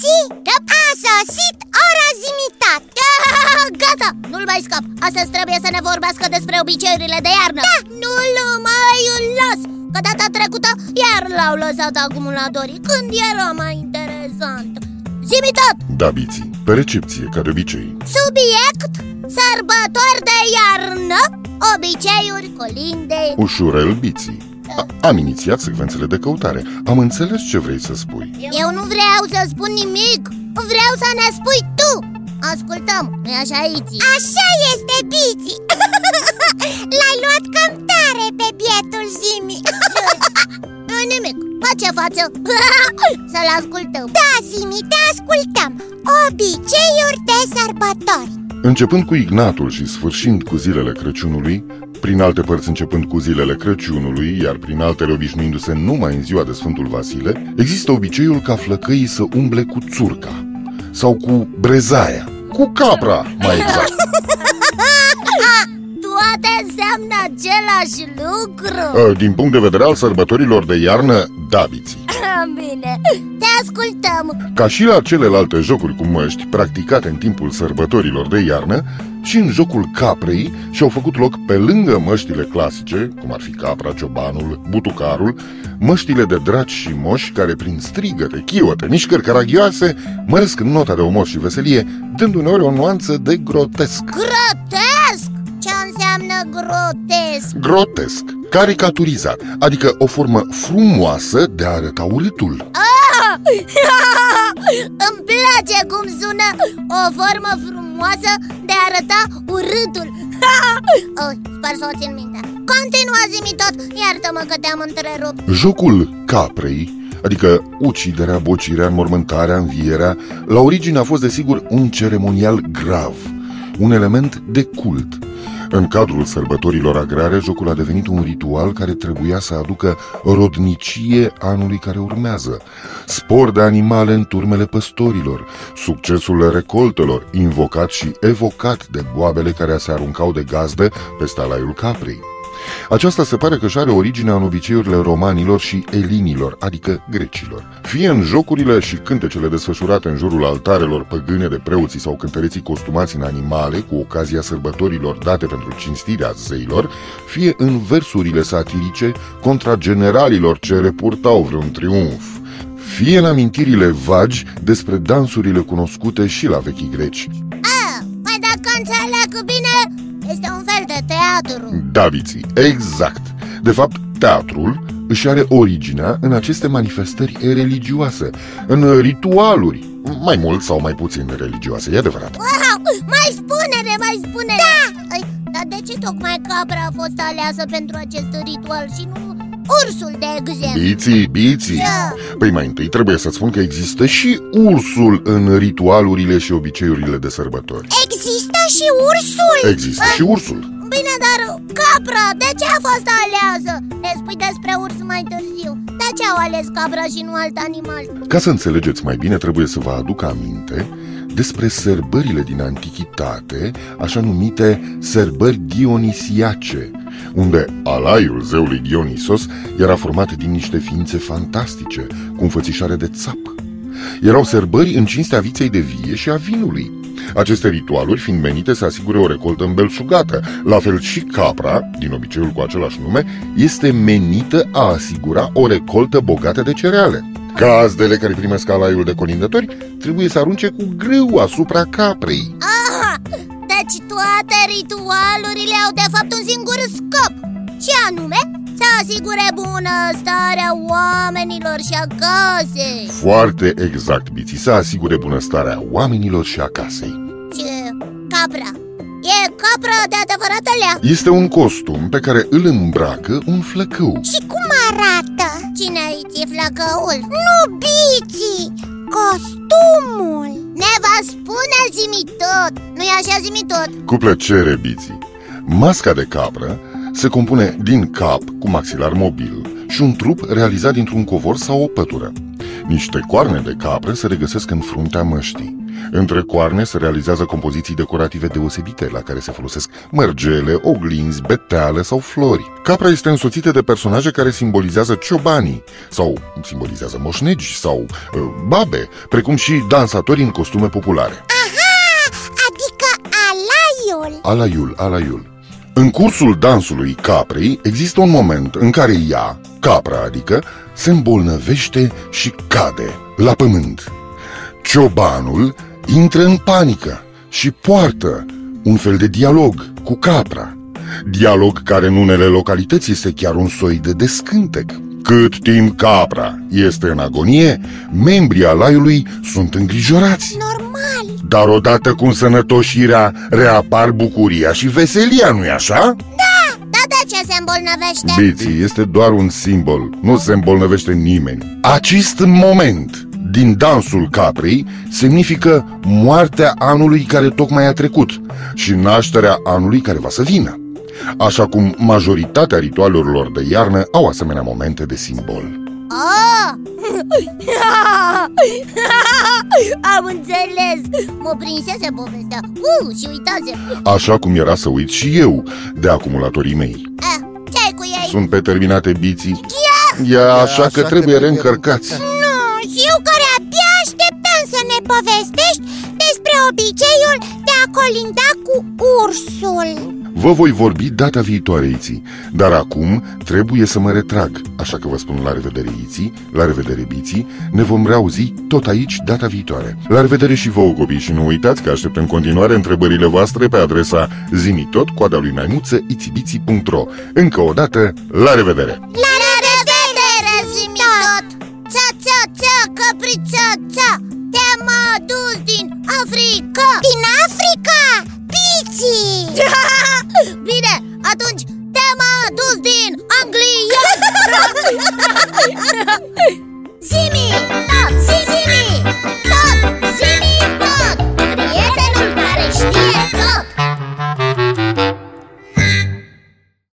Ții că a sosit ora zimitat Gata, nu-l mai scap. Astăzi trebuie să ne vorbească despre obiceiurile de iarnă. Da, nu-l mai las Că data trecută iar l-au lăsat acumulatorii Când era mai interesant. Zimitat! Da, Biții, pe recepție, ca de obicei. Subiect, sărbători de iarnă Obiceiuri colinde. Ușurel Biții am inițiat secvențele de căutare. Am înțeles ce vrei să spui. Eu nu vreau să spun nimic. Vreau să ne spui tu. Ascultăm, nu așa, Iți? Așa este, Bici L-ai luat cam tare pe bietul Zimi Nu nimic, face față. Să-l ascultăm. Da, Zimi, te ascultăm. Obiceiuri de sărbători Începând cu Ignatul și sfârșind cu zilele Crăciunului, prin alte părți începând cu zilele Crăciunului, iar prin altele obișnuindu-se numai în ziua de Sfântul Vasile, există obiceiul ca flăcăii să umble cu țurca sau cu brezaia, cu capra, mai exact. Toate înseamnă același lucru Din punct de vedere al sărbătorilor de iarnă, da, biții. Bine, te ascultăm Ca și la celelalte jocuri cu măști practicate în timpul sărbătorilor de iarnă, și în jocul caprei și-au făcut loc pe lângă măștile clasice, cum ar fi capra, ciobanul, butucarul, măștile de draci și moși care prin strigăte, chiote, mișcări caragioase măresc nota de umor și veselie, dând uneori o nuanță de grotesc. Grotesc? Ce înseamnă grotesc? Grotesc, caricaturizat, adică o formă frumoasă de a arăta urâtul. Ah! Îmi place cum sună o formă frumoasă de a arăta urâtul oh, Sper să o țin minte Continua zi tot, iartă-mă că te-am întrerupt Jocul caprei, adică uciderea, bocirea, înmormântarea, învierea, la origine a fost desigur un ceremonial grav, un element de cult. În cadrul sărbătorilor agrare, jocul a devenit un ritual care trebuia să aducă rodnicie anului care urmează, spor de animale în turmele păstorilor, succesul recoltelor, invocat și evocat de boabele care se aruncau de gazdă peste alaiul caprei. Aceasta se pare că își are originea în obiceiurile romanilor și elinilor, adică grecilor. Fie în jocurile și cântecele desfășurate în jurul altarelor păgâne de preoții sau cântăreții costumați în animale cu ocazia sărbătorilor date pentru cinstirea zeilor, fie în versurile satirice contra generalilor ce repurtau vreun triumf fie în amintirile vagi despre dansurile cunoscute și la vechii greci. ah, Păi dacă înțeleg bine, este un fel de teatru Da, Viții, exact. De fapt, teatrul își are originea în aceste manifestări religioase, în ritualuri, mai mult sau mai puțin religioase, e adevărat. Wow, mai spune-ne, mai spune Da! Ai, dar de ce tocmai capra a fost aleasă pentru acest ritual și nu ursul, de exemplu? Biții, biții Ce? Păi mai întâi trebuie să spun că există și ursul în ritualurile și obiceiurile de sărbători Există și ursul Există și ursul Bine, dar capra, de ce a fost aleasă? Ne spui despre urs mai târziu De ce au ales capra și nu alt animal? Ca să înțelegeți mai bine, trebuie să vă aduc aminte despre sărbările din antichitate, așa numite sărbări dionisiace, unde alaiul zeului Dionisos era format din niște ființe fantastice, cu înfățișare de țap. Erau sărbări în cinstea viței de vie și a vinului. Aceste ritualuri fiind menite să asigure o recoltă îmbelșugată, la fel și capra, din obiceiul cu același nume, este menită a asigura o recoltă bogată de cereale. Gazdele care primesc alaiul de colindători trebuie să arunce cu grâu asupra caprei. Aha, deci toate ritualurile au de fapt un singur scop Ce anume? Să asigure bunăstarea oamenilor și a casei Foarte exact, Biții, să asigure bunăstarea oamenilor și a casei. Ce? Capra E capra de adevărată lea Este un costum pe care îl îmbracă un flăcău. Și cum arată? Cine îi flăcăul? Nu biții, costumul Ne va spune zimi tot Nu-i așa zimi tot? Cu plăcere, Biții. Masca de capră se compune din cap cu maxilar mobil și un trup realizat dintr-un covor sau o pătură. Niște coarne de capră se regăsesc în fruntea măștii. Între coarne se realizează compoziții decorative deosebite, la care se folosesc mărgele, oglinzi, beteale sau flori. Capra este însoțită de personaje care simbolizează ciobanii, sau simbolizează moșnegi, sau uh, babe, precum și dansatori în costume populare. Aha, adică alaiul Alaiul, alaiul În cursul dansului caprei există un moment în care ea, capra adică, se îmbolnăvește și cade la pământ. Ciobanul intră în panică și poartă un fel de dialog cu capra. Dialog care în unele localități este chiar un soi de descântec. Cât timp capra este în agonie, membrii alaiului sunt îngrijorați. Normal Dar odată cu însănătoșirea reapar bucuria și veselia, nu-i așa? Da, de ce se îmbolnăvește? Biții este doar un simbol, nu se îmbolnăvește nimeni. Acest moment din dansul caprei semnifică moartea anului care tocmai a trecut și nașterea anului care va să vină. Așa cum majoritatea ritualurilor de iarnă au asemenea momente de simbol. Oh! Am înțeles Mă prinsese povestea uh, Și uitase Așa cum era să uit și eu de acumulatorii mei. eh, Ce-ai cu ei? Sunt pe terminate biții. E așa că trebuie reîncărcați. Nu, și eu care abia așteptam să ne povestești despre obiceiul de a colinda cu ursul Vă voi vorbi data viitoare, Iții, dar acum trebuie să mă retrag, așa că vă spun la revedere, Iții, la revedere, Biții, ne vom reauzi tot aici data viitoare. La revedere și vouă, copii, și nu uitați că aștept în continuare întrebările voastre pe adresa zimitot, coada lui maimuță, itibiții.ro Încă o dată, la revedere! La revedere,